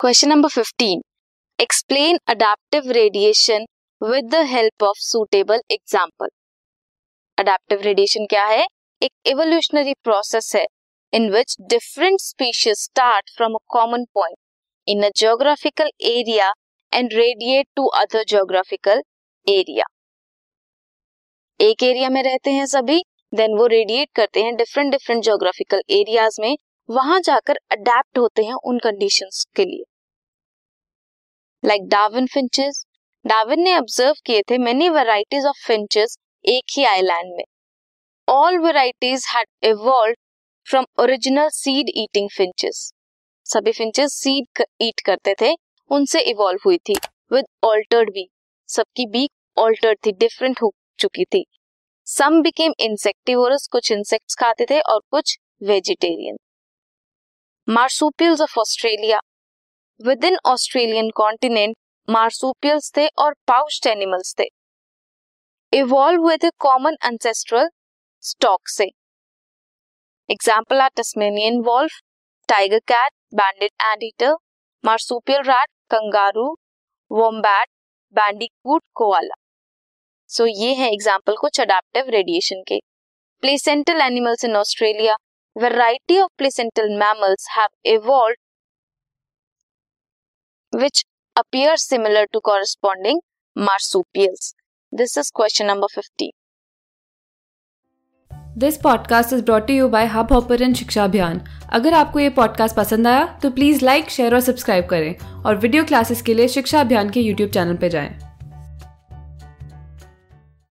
Question number fifteen explain adaptive radiation with the help of suitable example adaptive radiation क्या है? एक evolutionary process है in which different species start from a common point in a geographical area and radiate to other geographical area एक area में रहते हैं सभी then वो रेडिएट करते हैं डिफरेंट डिफरेंट जियोग्राफिकल एरियाज़ में, वहाँ जाकर अडेप्ट होते हैं उन कंडीशंस के लिए। लाइक डार्विन फिंचेस डार्विन ने ऑब्ज़र्व किए थे मेनी वेराइटीज ऑफ़ फिंचेस एक ही आइलैंड में. All varieties had evolve from original seed eating finches सभी फिंचेस सीड ईट करते थे, उनसे इवॉल्व हुई थी विद ऑल्टर्ड बीक सबकी बीक ऑल्टर्ड थी डिफरेंट हो चुकी थी. सम बिकेम इंसेक्टिवोरस कुछ इंसेक्ट्स खाते थे और कुछ vegetarian marsupials of Australia within Australian continent marsupials थे और पाउच्ड एनिमल्स थे इवॉल्व हुए थे कॉमन एंसेस्ट्रल स्टॉक से example are Tasmanian wolf tiger cat banded anteater marsupial rat kangaroo wombat bandicoot koala so ये है एग्ज़ाम्पल कुछ अडेप्टिव रेडिएशन के placental animals in Australia variety of placental mammals have evolve which appear similar to corresponding marsupials this is question number fifty this podcast is brought you by Hub Hopper शिक्षा अभियान अगर आपको ये podcast पसंद आया तो please like share और subscribe करें और वीडियो क्लासेस के लिए शिक्षा अभियान के यूट्यूब चैनल पर जाएँ।